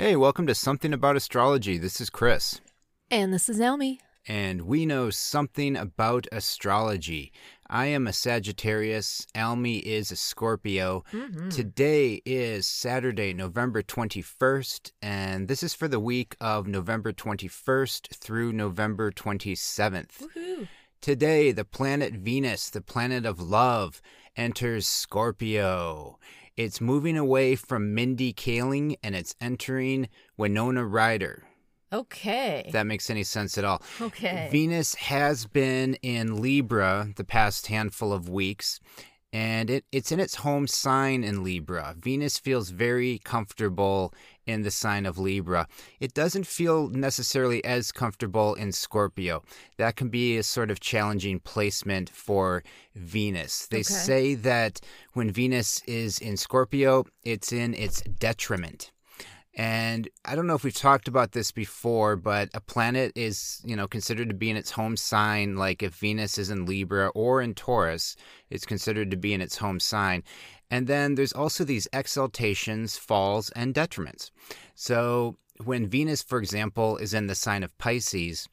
Hey, welcome to Something About Astrology. This is Chris. And this is Elmi. And we know something about astrology. I am a Sagittarius. Almi is a Scorpio. Mm-hmm. Today is Saturday, November 21st, and this is for the week of November 21st through November 27th. Woohoo. Today, the planet Venus, the planet of love, enters Scorpio. It's moving away from Mindy Kaling and it's entering Winona Ryder. Okay. If that makes any sense at all. okay. Venus has been in Libra the past handful of weeks, and it, it's in its home sign in Libra. Venus feels very comfortable in the sign of Libra. It doesn't feel necessarily as comfortable in Scorpio. That can be a sort of challenging placement for Venus. They Okay. say that when Venus is in Scorpio, it's in its detriment. And I don't know if we've talked about this before, but a planet is, you know, considered to be in its home sign. Like if Venus is in Libra or in Taurus, it's considered to be in its home sign. And then there's also these exaltations, falls, and detriments. So when Venus, for example, is in the sign of Pisces,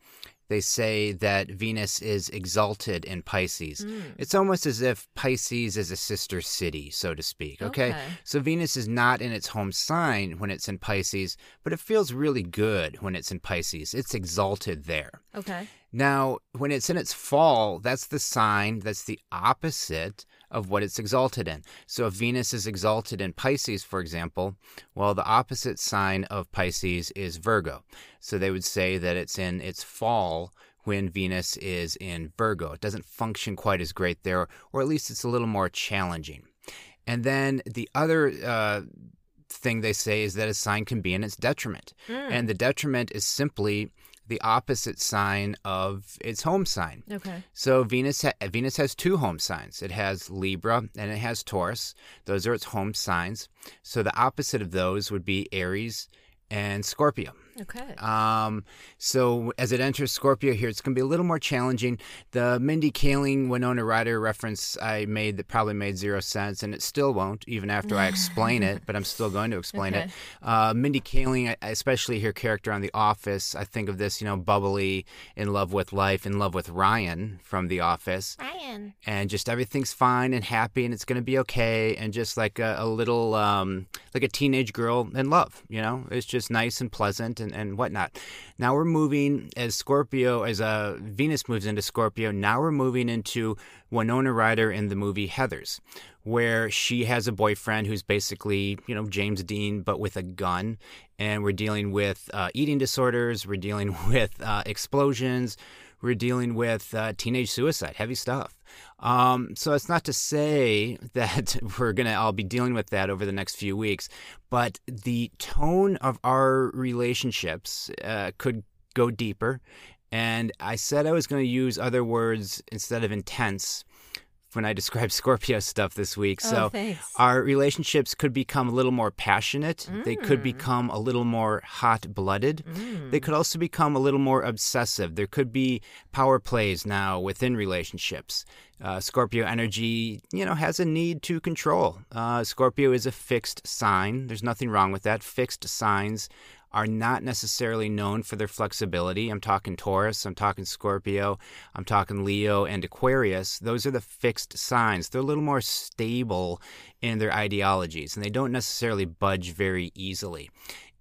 they say that Venus is exalted in Pisces. Mm. It's almost as if Pisces is a sister city, so to speak. Okay? Okay. So Venus is not in its home sign when it's in Pisces, but it feels really good when it's in Pisces. It's exalted there. Okay. Now, when it's in its fall, that's the sign that's the opposite of what it's exalted in. So if Venus is exalted in Pisces, for example, well, the opposite sign of Pisces is Virgo. So they would say that it's in its fall when Venus is in Virgo. It doesn't function quite as great there, or at least it's a little more challenging. And then the other uh, thing they say is that a sign can be in its detriment. Mm. And the detriment is simply the opposite sign of its home sign. Okay. So Venus ha- Venus has two home signs. It has Libra and it has Taurus. Those are its home signs. So the opposite of those would be Aries and Scorpio. Okay. Um, so as it enters Scorpio here, it's going to be a little more challenging. The Mindy Kaling Winona Ryder reference I made that probably made zero sense, and it still won't, even after I explain it. But I'm still going to explain it. Uh, Mindy Kaling, especially her character on The Office, I think of this, you know, bubbly, in love with life, in love with Ryan from The Office Ryan. and just everything's fine and happy and it's going to be okay and just like a, a little um, like a teenage girl in love you know it's just nice and pleasant and, and whatnot. Now we're moving as scorpio as uh, venus moves into scorpio now we're moving into winona ryder in the movie heathers where she has a boyfriend who's basically you know james dean but with a gun. And we're dealing with uh, eating disorders. We're dealing with uh, explosions we're dealing with uh, teenage suicide, heavy stuff. Um, so it's not to say that we're going to all be dealing with that over the next few weeks, but the tone of our relationships uh, could go deeper. And I said I was going to use other words instead of intense when I describe Scorpio stuff this week. oh, so thanks. our relationships could become a little more passionate. They could Mm. become a little more hot blooded. Mm. They could also become a little more obsessive. There could be power plays now within relationships. Uh, Scorpio energy, you know, has a need to control. Uh, Scorpio is a fixed sign. There's nothing wrong with that. Fixed signs are not necessarily known for their flexibility. I'm talking Taurus, I'm talking Scorpio, I'm talking Leo and Aquarius. Those are the fixed signs. They're a little more stable in their ideologies and they don't necessarily budge very easily.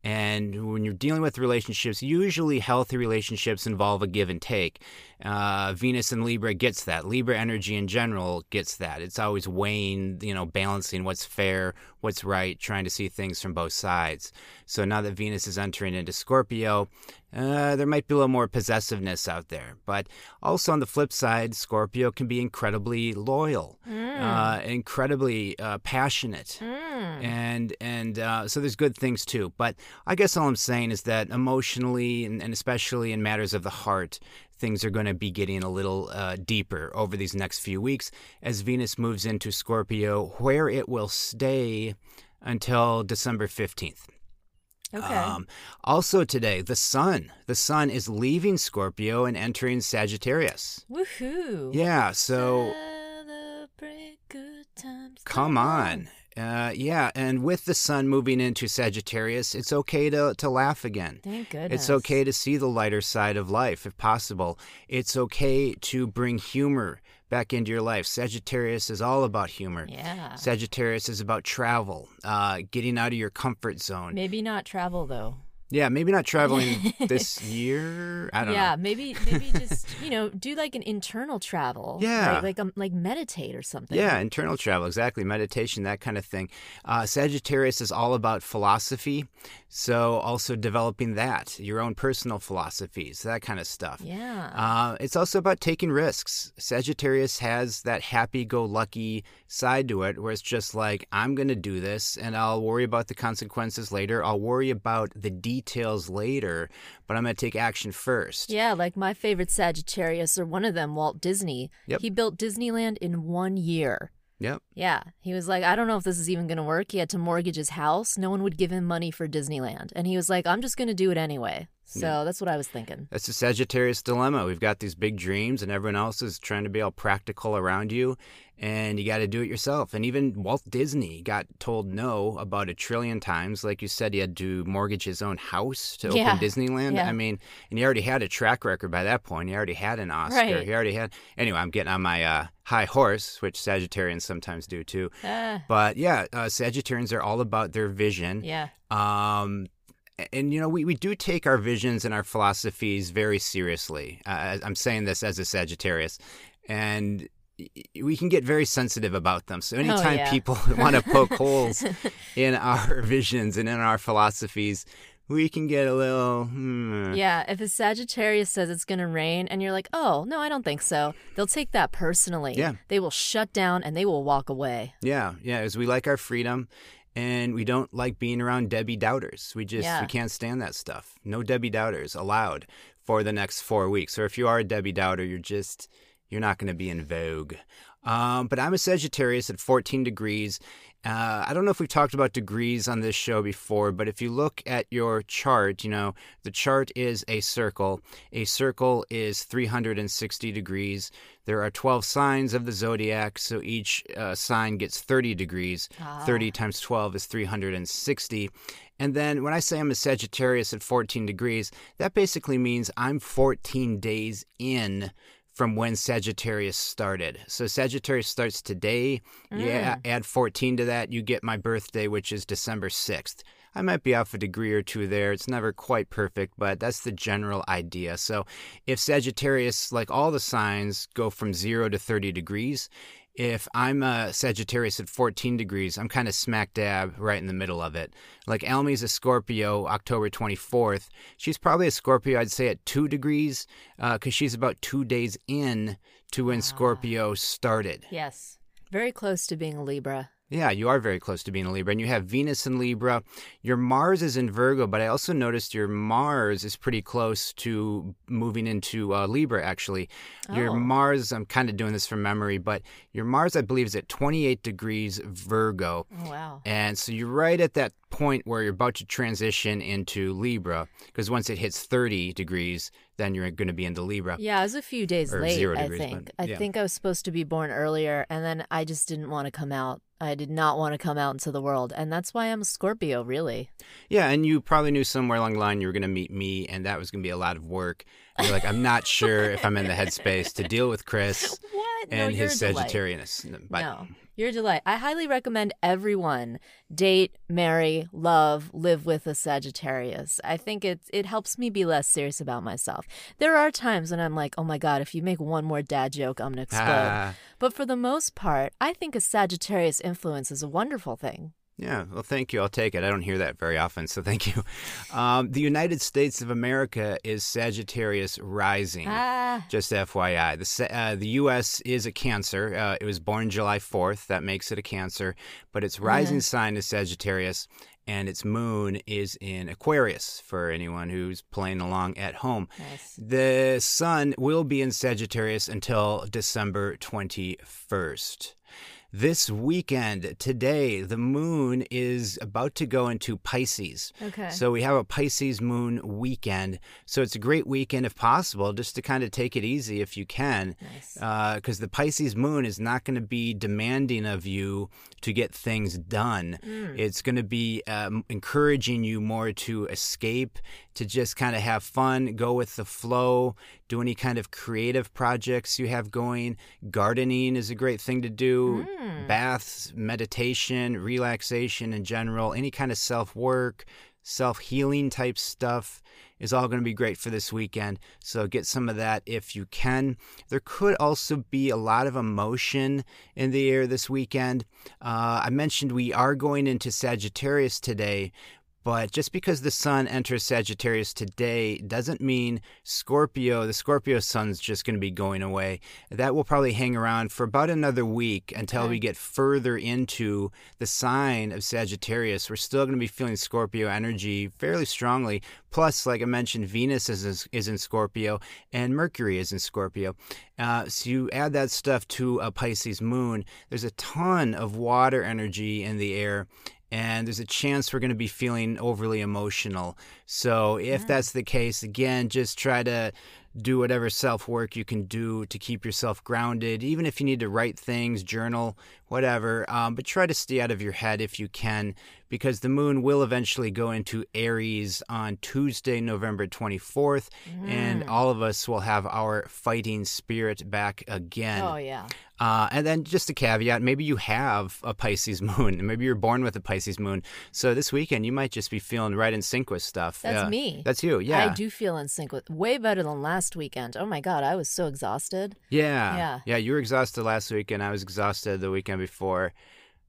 And when you're dealing with relationships, usually healthy relationships involve a give and take. Uh, Venus and Libra gets that. Libra energy in general gets that. It's always weighing, you know, balancing what's fair, what's right, trying to see things from both sides. So now that Venus is entering into Scorpio, uh, there might be a little more possessiveness out there. But also on the flip side, Scorpio can be incredibly loyal, Mm. uh, incredibly uh, passionate Mm. and and uh, so there's good things too. But I guess all I'm saying is that emotionally and, and especially in matters of the heart, things are going to be getting a little uh, deeper over these next few weeks as Venus moves into Scorpio, where it will stay until December 15th. Okay. Um, also today, the sun. The sun is leaving Scorpio and entering Sagittarius. Woohoo. Yeah, so Celebrate good times. come on. Uh, yeah, and with the sun moving into Sagittarius, it's okay to, to laugh again. Thank goodness. It's okay to see the lighter side of life if possible. It's okay to bring humor back into your life. Sagittarius is all about humor. Yeah. Sagittarius is about travel, uh, getting out of your comfort zone. Maybe not travel though. Yeah, maybe not traveling this year. I don't yeah, know. Yeah, maybe maybe just you know do like an internal travel. Yeah. like like, um, like meditate or something. Yeah, internal travel, exactly. Meditation, that kind of thing. Uh, Sagittarius is all about philosophy. So, also developing that, your own personal philosophies, that kind of stuff. Yeah. Uh, it's also about taking risks. Sagittarius has that happy go lucky side to it where it's just like, I'm going to do this and I'll worry about the consequences later. I'll worry about the details later, but I'm going to take action first. Yeah, like my favorite Sagittarius, or one of them, Walt Disney. Yep. He built Disneyland in one year. Yep. Yeah. He was like, I don't know if this is even going to work. He had to mortgage his house. No one would give him money for Disneyland. And he was like, I'm just going to do it anyway. So that's what I was thinking. That's the Sagittarius dilemma. We've got these big dreams, and everyone else is trying to be all practical around you, and you got to do it yourself. And even Walt Disney got told no about a trillion times. Like you said, he had to mortgage his own house to Yeah. open Disneyland. Yeah. I mean, and he already had a track record by that point. He already had an Oscar. Right. He already had. Anyway, I'm getting on my uh, high horse, which Sagittarians sometimes do too. Ah, But yeah, uh, Sagittarians are all about their vision. yeah. Um, and you know, we, we do take our visions and our philosophies very seriously. Uh, I'm saying this as a Sagittarius, and we can get very sensitive about them. So anytime Oh, yeah. people want to poke holes in our visions and in our philosophies, we can get a little. Hmm. Yeah, if a Sagittarius says it's going to rain and you're like, oh, no, I don't think so, they'll take that personally. Yeah. They will shut down and they will walk away. Yeah, yeah. As we like our freedom, and we don't like being around Debbie doubters. We just Yeah. we can't stand that stuff. No Debbie doubters allowed for the next four weeks. Or if you are a Debbie doubter, you're just you're not going to be in vogue. Um, but I'm a Sagittarius at 14 degrees. Uh, I don't know if we've talked about degrees on this show before, but if you look at your chart, you know, the chart is a circle. A circle is 360 degrees. There are 12 signs of the zodiac, so each uh, sign gets 30 degrees. 30 times 12 is 360. And then when I say I'm a Sagittarius at 14 degrees, that basically means I'm 14 days in from when Sagittarius started. So Sagittarius starts today. You a- mm. add 14 to that, you get my birthday, which is December 6th. I might be off a degree or two there. It's never quite perfect, but that's the general idea. So if Sagittarius, like all the signs, go from 0 to 30 degrees, if I'm a Sagittarius at 14 degrees, I'm kind of smack dab right in the middle of it. Like Almy's a Scorpio, October 24th. She's probably a Scorpio, I'd say, at 2 degrees, uh, because she's about two days in to when ah. Scorpio started. Yes. Very close to being a Libra. Yeah, you are very close to being a Libra, and you have Venus in Libra. Your Mars is in Virgo, but I also noticed your Mars is pretty close to moving into uh, Libra, actually. Your Oh. Mars, I'm kind of doing this from memory, but your Mars, I believe, is at 28 degrees Virgo. Oh, wow. And so you're right at that point where you're about to transition into Libra, because once it hits 30 degrees, then you're going to be into Libra. Yeah, I was a few days late, zero I degrees, think. but, I think I was supposed to be born earlier, and then I just didn't want to come out. I did not want to come out into the world, and that's why I'm a Scorpio, really. Yeah, and you probably knew somewhere along the line you were going to meet me, and that was going to be a lot of work. You're like, I'm not sure if I'm in the headspace to deal with Chris What? and you're his. Sagittarianness. But no, you're a delight. I highly recommend everyone date, marry, love, live with a Sagittarius. I think it it helps me be less serious about myself. There are times when I'm like, oh my god, if you make one more dad joke, I'm gonna explode. Ah. but for the most part, I think a Sagittarius influence is a wonderful thing. Yeah, well, thank you. I'll take it. I don't hear that very often, so thank you. Um, the United States of America is Sagittarius rising. Ah, Just FYI, the uh, the U.S. is a Cancer. Uh, it was born July 4th. That makes it a Cancer, but its rising sign is Sagittarius, and its moon is in Aquarius. For anyone who's playing along at home, nice. the sun will be in Sagittarius until December 21st. This weekend, today, the moon is about to go into Pisces. Okay. So we have a Pisces moon weekend. So it's a great weekend, if possible, just to kind of take it easy if you can. Nice. Because the Pisces moon is not going to be demanding of you to get things done. Mm. It's going to be um, encouraging you more to escape, to just kind of have fun, go with the flow, do any kind of creative projects you have going. Gardening is a great thing to do, Mm. baths, meditation, relaxation in general, any kind of self work, self healing type stuff is all going to be great for this weekend. So get some of that if you can. There could also be a lot of emotion in the air this weekend. Uh, I mentioned we are going into Sagittarius today. But just because the sun enters Sagittarius today doesn't mean Scorpio, the Scorpio sun's just going to be going away. That will probably hang around for about another week until Okay. we get further into the sign of Sagittarius. We're still going to be feeling Scorpio energy fairly strongly. Plus, like I mentioned, Venus is, is in Scorpio and Mercury is in Scorpio. Uh, so you add that stuff to a Pisces moon, there's a ton of water energy in the air and there's a chance we're going to be feeling overly emotional. So, if that's the case, again, just try to do whatever self work you can do to keep yourself grounded, even if you need to write things, journal, whatever. Um, but try to stay out of your head if you can, because the moon will eventually go into Aries on Tuesday, November 24th, and all of us will have our fighting spirit back again. Oh yeah. Uh, and then just a caveat maybe you have a Pisces moon. and Maybe you're born with a Pisces moon. So this weekend, you might just be feeling right in sync with stuff. That's Yeah. me. That's you. Yeah. I do feel in sync with way better than last weekend. Oh my god, I was so exhausted. Yeah. Yeah. Yeah. You were exhausted last weekend. I was exhausted the weekend before.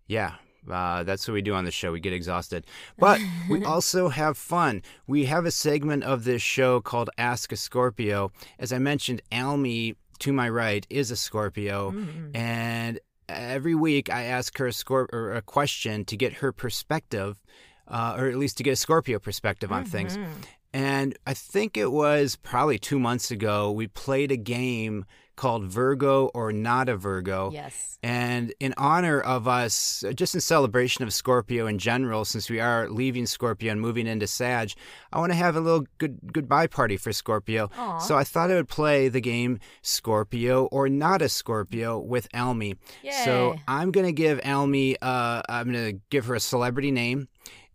Yeah. Uh, that's what we do on the show. We get exhausted. But we also have fun. We have a segment of this show called Ask a Scorpio. As I mentioned, Almy, to my right, is a Scorpio. Mm-hmm. And every week I ask her a, Scorp- or a question to get her perspective, uh, or at least to get a Scorpio perspective on things. Mm-hmm. And I think it was probably two months ago, we played a game called Virgo or Not a Virgo. Yes. And in honor of us, just in celebration of Scorpio in general, since we are leaving Scorpio and moving into Sag, I want to have a little good goodbye party for Scorpio. Aw. So I thought I would play the game Scorpio or Not a Scorpio with Almy. So I'm gonna give Almy, uh, I'm gonna give her a celebrity name.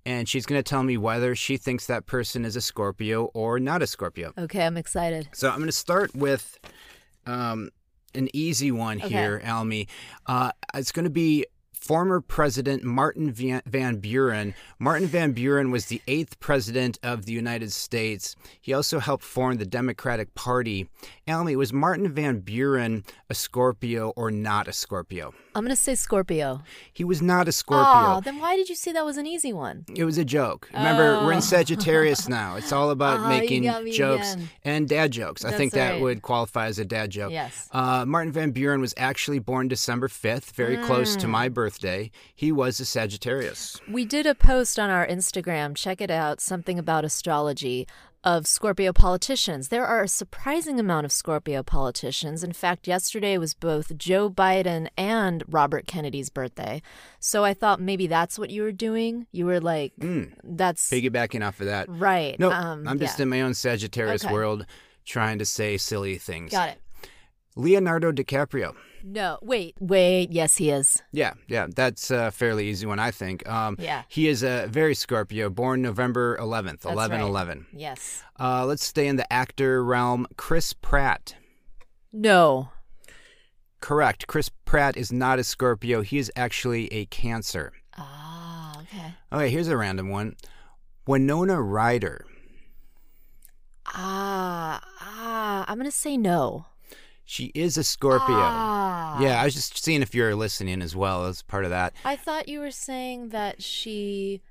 And she's going to tell me whether she thinks that person is a Scorpio or not a Scorpio. Okay, I'm excited. So I'm going to start with um, an easy one Okay. here, Almy. Uh, it's going to be former President Martin Van Buren. Martin Van Buren was the eighth president of the United States. He also helped form the Democratic Party. Almy, was Martin Van Buren a Scorpio or not a Scorpio? I'm gonna say Scorpio. He was not a Scorpio. Oh, then why did you say that was an easy one? It was a joke. Remember, we're in Oh. Sagittarius now. It's all about Oh, making jokes again. and dad jokes. I think that right. would qualify as a dad joke. Yes. Uh, Martin Van Buren was actually born December 5th, very close Mm. to my birthday. He was a Sagittarius. We did a post on our Instagram, check it out, something about astrology of Scorpio politicians. There are a surprising amount of Scorpio politicians. In fact, yesterday was both Joe Biden and Robert Kennedy's birthday. So I thought maybe that's what you were doing. You were like, that's Piggybacking off of that. right. No, um, I'm just yeah. in my own Sagittarius Okay. world trying to say silly things. Got it. Leonardo DiCaprio. No, wait, wait. Yes, he is. Yeah, yeah, that's a fairly easy one, I think. Um, Yeah. He is a very Scorpio, born November 11th, That's 11 right. 11. Yes. Uh, let's stay in the actor realm. Chris Pratt. No. Correct. Chris Pratt is not a Scorpio. He is actually a Cancer. Ah, okay. Okay, here's a random one. Winona Ryder. Ah, ah. I'm gonna say no. She is a Scorpio. Ah. Yeah, I was just seeing if you're listening as well as part of that. I thought you were saying that she.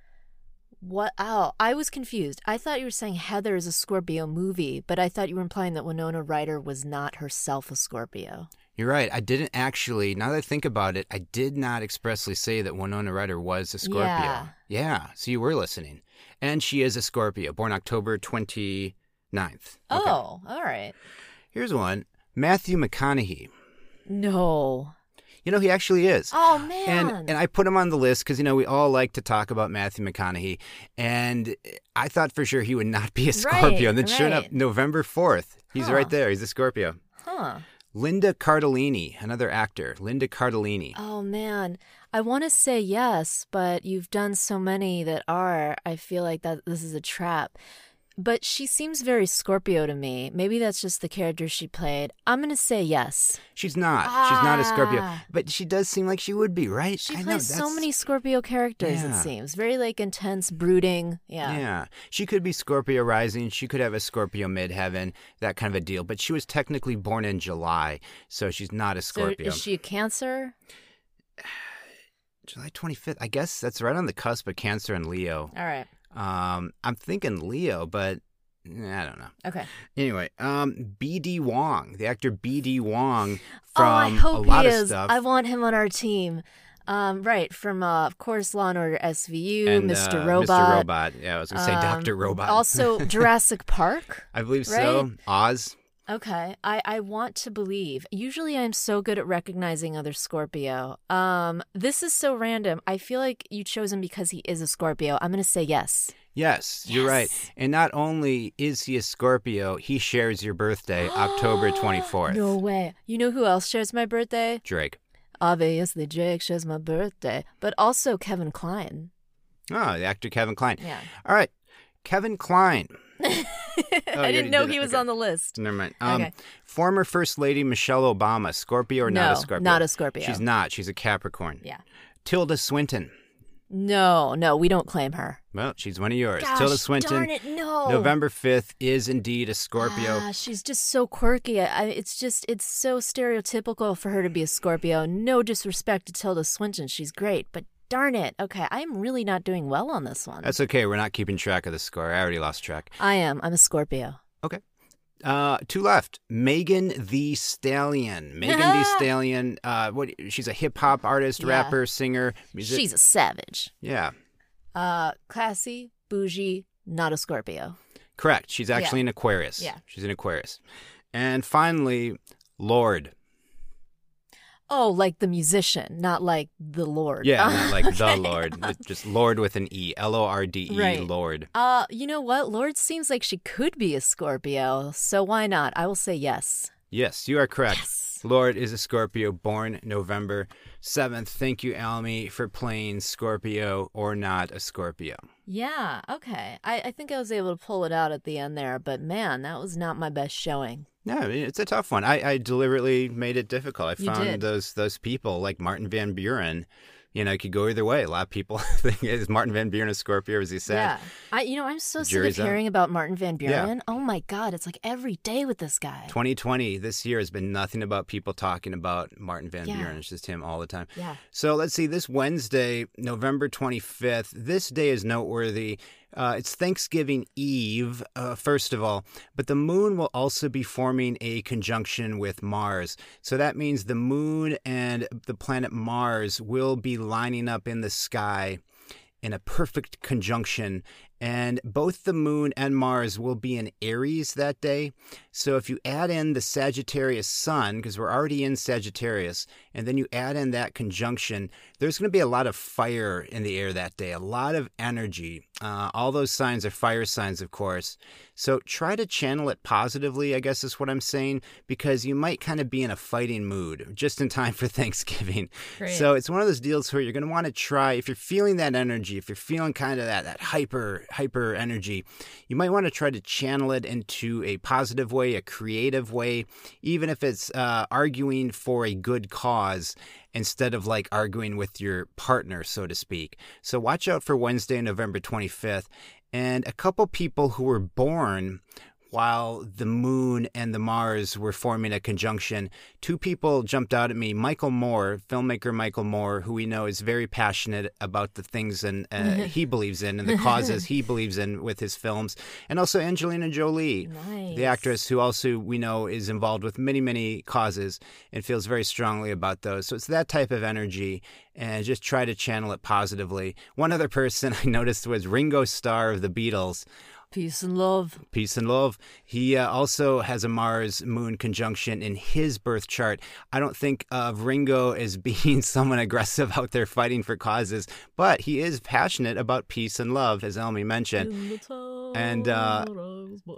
What? Oh, I was confused. I thought you were saying Heather is a Scorpio movie, but I thought you were implying that Winona Ryder was not herself a Scorpio. You're right. I didn't actually, now that I think about it, I did not expressly say that Winona Ryder was a Scorpio. Yeah. Yeah, so you were listening. And she is a Scorpio, born October 29th. Okay. Oh, all right. Here's one Matthew McConaughey. No. You know, he actually is. Oh man. And and I put him on the list because you know we all like to talk about Matthew McConaughey, and I thought for sure he would not be a Scorpio. Right, and then sure enough. November fourth, he's Huh. right there. He's a Scorpio. huh. Linda Cardellini, another actor. Linda Cardellini. Oh man, I want to say yes, but you've done so many that are. I feel like that this is a trap. But she seems very Scorpio to me. Maybe that's just the character she played. I'm gonna say yes. She's not. She's not a Scorpio, Ah. but she does seem like she would be, right? She I know, plays so many Scorpio characters. Yeah. It seems very like intense, brooding. Yeah. Yeah, she could be Scorpio rising. She could have a Scorpio midheaven, that kind of a deal. But she was technically born in July, so she's not a Scorpio. So Scorpio. is she a Cancer? July 25th. I guess that's right on the cusp of Cancer and Leo. All right. Um, I'm thinking Leo, but I don't know. Okay. Anyway, um, B.D. Wong, the actor B.D. Wong oh, I from hope a lot he of is. stuff. I want him on our team. Um, right from uh, of course Law and Order SVU, and, Mr. uh, Robot. Mr. Robot. Yeah, I was gonna say Um, Doctor Robot. Also Jurassic Park. I believe so. Oz. Okay. I, I want to believe. Usually I'm so good at recognizing other Scorpio. Um, this is so random. I feel like you chose him because he is a Scorpio. I'm gonna say yes. Yes, you're right. And not only is he a Scorpio, he shares your birthday, October 24th. No way. You know who else shares my birthday? Drake. Obviously Drake shares my birthday. But also Kevin Kline. Oh, the actor Kevin Kline. Yeah. All right. Kevin Kline. I didn't know did he was Okay. on the list. Never mind. Um, Okay. Former First Lady Michelle Obama, Scorpio or not a Scorpio? not a Scorpio. She's not. She's a Capricorn. Yeah. Tilda Swinton. No, no, we don't claim her. Well, she's one of yours. Gosh, Tilda Swinton. darn it, no. November 5th is indeed a Scorpio. Ah, she's just so quirky. I, I, it's just, it's so stereotypical for her to be a Scorpio. No disrespect to Tilda Swinton. She's great, but darn it. Okay, I'm really not doing well on this one. That's okay. We're not keeping track of the score. I already lost track. I am. I'm a Scorpio. Okay. Uh, two left. Megan Thee Stallion. Megan Thee Stallion. Uh, what? She's a hip hop artist, Yeah. rapper, singer. Music. She's a savage. yeah, Uh, classy, bougie, not a Scorpio. correct. She's actually an Aquarius. Yeah. she's an Aquarius. And finally, Lorde. Oh, like the musician, not like the Lord. Yeah, not like the Lord. Just Lord with an E. L O R D E. Right. Lorde. Uh, you know what? Lorde seems like she could be a Scorpio, so why not? I will say yes. Yes, you are correct. Yes. Lorde is a Scorpio, born November 7th. Thank you, Almy, for playing Scorpio or not a Scorpio. Yeah, okay. I, I think I was able to pull it out at the end there, but man, that was not my best showing. No, it's a tough one. I, I deliberately made it difficult. I You found did. those those people like Martin Van Buren. You know, it could go either way. A lot of people think is Martin Van Buren a Scorpio, as he said. Yeah. I you know, I'm so sick of out. hearing about Martin Van Yeah. Buren. Oh my god, it's like every day with this guy. 2020 this year has been nothing about people talking about Martin Van Yeah. Buren. It's just him all the time. Yeah. So let's see. This Wednesday, November 25th, this day is noteworthy. Uh, it's Thanksgiving Eve, uh, first of all, but the moon will also be forming a conjunction with Mars. So that means the moon and the planet Mars will be lining up in the sky in a perfect conjunction. And both the moon and Mars will be in Aries that day. So if you add in the Sagittarius sun, because we're already in Sagittarius, and then you add in that conjunction, there's going to be a lot of fire in the air that day, a lot of energy. Uh, all those signs are fire signs, of course. So try to channel it positively, I guess is what I'm saying, because you might kind of be in a fighting mood just in time for Thanksgiving. Great. So it's one of those deals where you're going to want to try, if you're feeling that energy, if you're feeling kind of that, that hyper, hyper energy, you might want to try to channel it into a positive way, a creative way, even if it's uh, arguing for a good cause instead of like arguing with your partner, so to speak. So watch out for Wednesday, November 25th. And a couple people who were born while the moon and the Mars were forming a conjunction, two people jumped out at me. Michael Moore, filmmaker Michael Moore, who we know is very passionate about the things and uh, he believes in and the causes he believes in with his films, and also Angelina Jolie, Nice. the actress who also we know is involved with many, many causes and feels very strongly about those. So it's that type of energy, and just try to channel it positively. One other person I noticed was Ringo Starr of the Beatles Peace and love. Peace and love. He uh, also has a Mars Moon conjunction in his birth chart. I don't think of Ringo as being someone aggressive out there fighting for causes, but he is passionate about peace and love, as Elmi mentioned. And uh,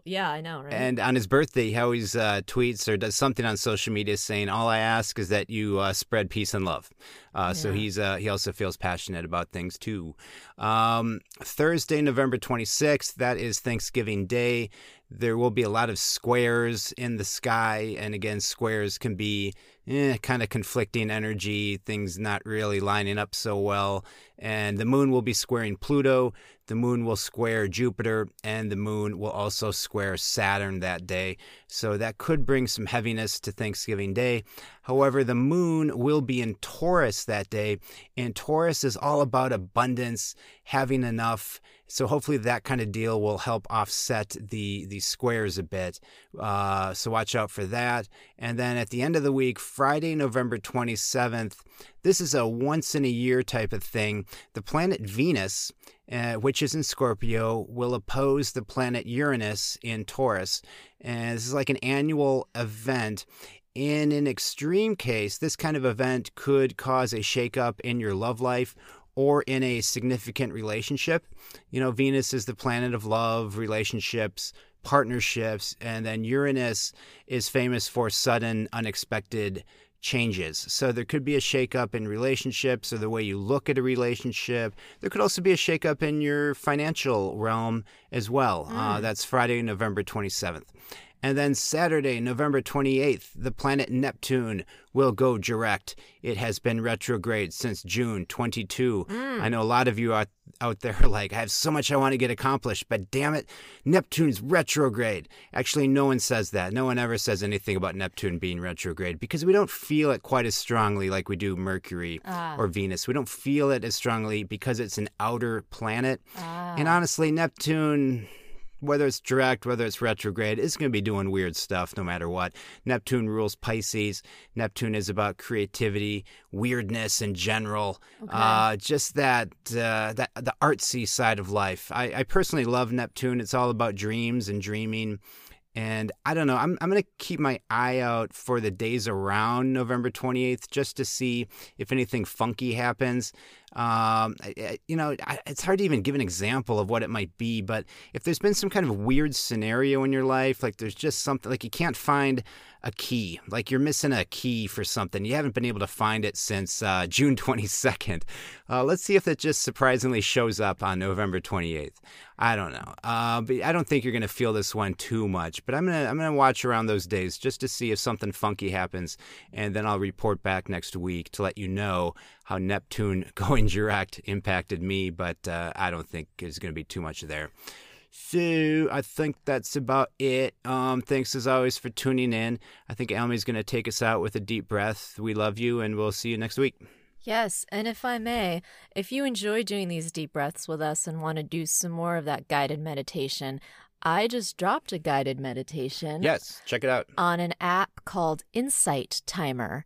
yeah, I know, right? And on his birthday, he always uh, tweets or does something on social media saying, "All I ask is that you uh, spread peace and love." Uh, yeah. So he's uh, he also feels passionate about things too. Um, Thursday, November twenty sixth, that is Thanksgiving Day. There will be a lot of squares in the sky, and again, squares can be eh, kind of conflicting energy, things not really lining up so well. And the moon will be squaring Pluto, the moon will square Jupiter, and the moon will also square Saturn that day. So that could bring some heaviness to Thanksgiving Day. However, the moon will be in Taurus that day, and Taurus is all about abundance, having enough. So hopefully that kind of deal will help offset the the squares a bit. Uh, so watch out for that. And then at the end of the week, Friday, November 27th, this is a once in a year type of thing. The planet Venus, uh, which is in Scorpio, will oppose the planet Uranus in Taurus. And this is like an annual event. In an extreme case, this kind of event could cause a shakeup in your love life or in a significant relationship. You know, Venus is the planet of love, relationships, partnerships, and then Uranus is famous for sudden, unexpected changes. So there could be a shakeup in relationships or the way you look at a relationship. There could also be a shakeup in your financial realm as well. Mm. Uh, that's Friday, November 27th. And then Saturday, November 28th, the planet Neptune will go direct. It has been retrograde since June 22. Mm. I know a lot of you out, out there like, I have so much I want to get accomplished, but damn it, Neptune's retrograde. Actually, no one says that. No one ever says anything about Neptune being retrograde because we don't feel it quite as strongly like we do Mercury ah. or Venus. We don't feel it as strongly because it's an outer planet. Ah. And honestly, Neptune whether it's direct, whether it's retrograde, it's going to be doing weird stuff no matter what. Neptune rules Pisces. Neptune is about creativity, weirdness in general, okay. uh, just that uh, that the artsy side of life. I, I personally love Neptune. It's all about dreams and dreaming. And I don't know, I'm, I'm going to keep my eye out for the days around November 28th just to see if anything funky happens. Um, you know, it's hard to even give an example of what it might be, but if there's been some kind of weird scenario in your life, like there's just something, like you can't find a key, like you're missing a key for something, you haven't been able to find it since uh, June 22nd. Uh, let's see if it just surprisingly shows up on November 28th. I don't know, uh, but I don't think you're going to feel this one too much. But I'm gonna I'm gonna watch around those days just to see if something funky happens, and then I'll report back next week to let you know how Neptune going direct impacted me, but uh, I don't think there's going to be too much there. So I think that's about it. Um, thanks as always for tuning in. I think Elmi's going to take us out with a deep breath. We love you, and we'll see you next week. Yes, and if I may, if you enjoy doing these deep breaths with us and want to do some more of that guided meditation, I just dropped a guided meditation. Yes, check it out. On an app called Insight Timer,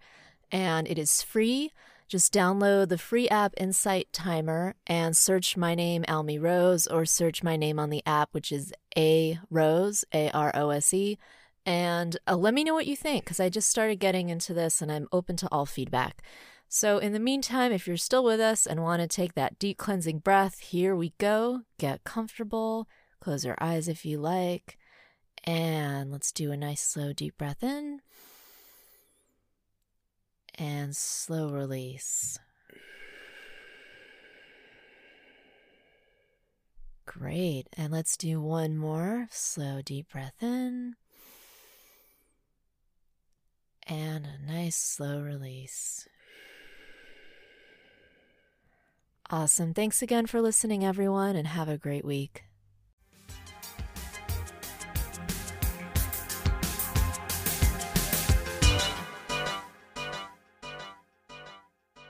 and it is free. Just download the free app Insight Timer and search my name, Almi Rose, or search my name on the app, which is A Rose, A R O S E. And uh, let me know what you think, because I just started getting into this and I'm open to all feedback. So, in the meantime, if you're still with us and want to take that deep cleansing breath, here we go. Get comfortable, close your eyes if you like, and let's do a nice slow deep breath in and slow release. Great. And let's do one more. Slow, deep breath in. And a nice slow release. Awesome. Thanks again for listening, everyone, and have a great week.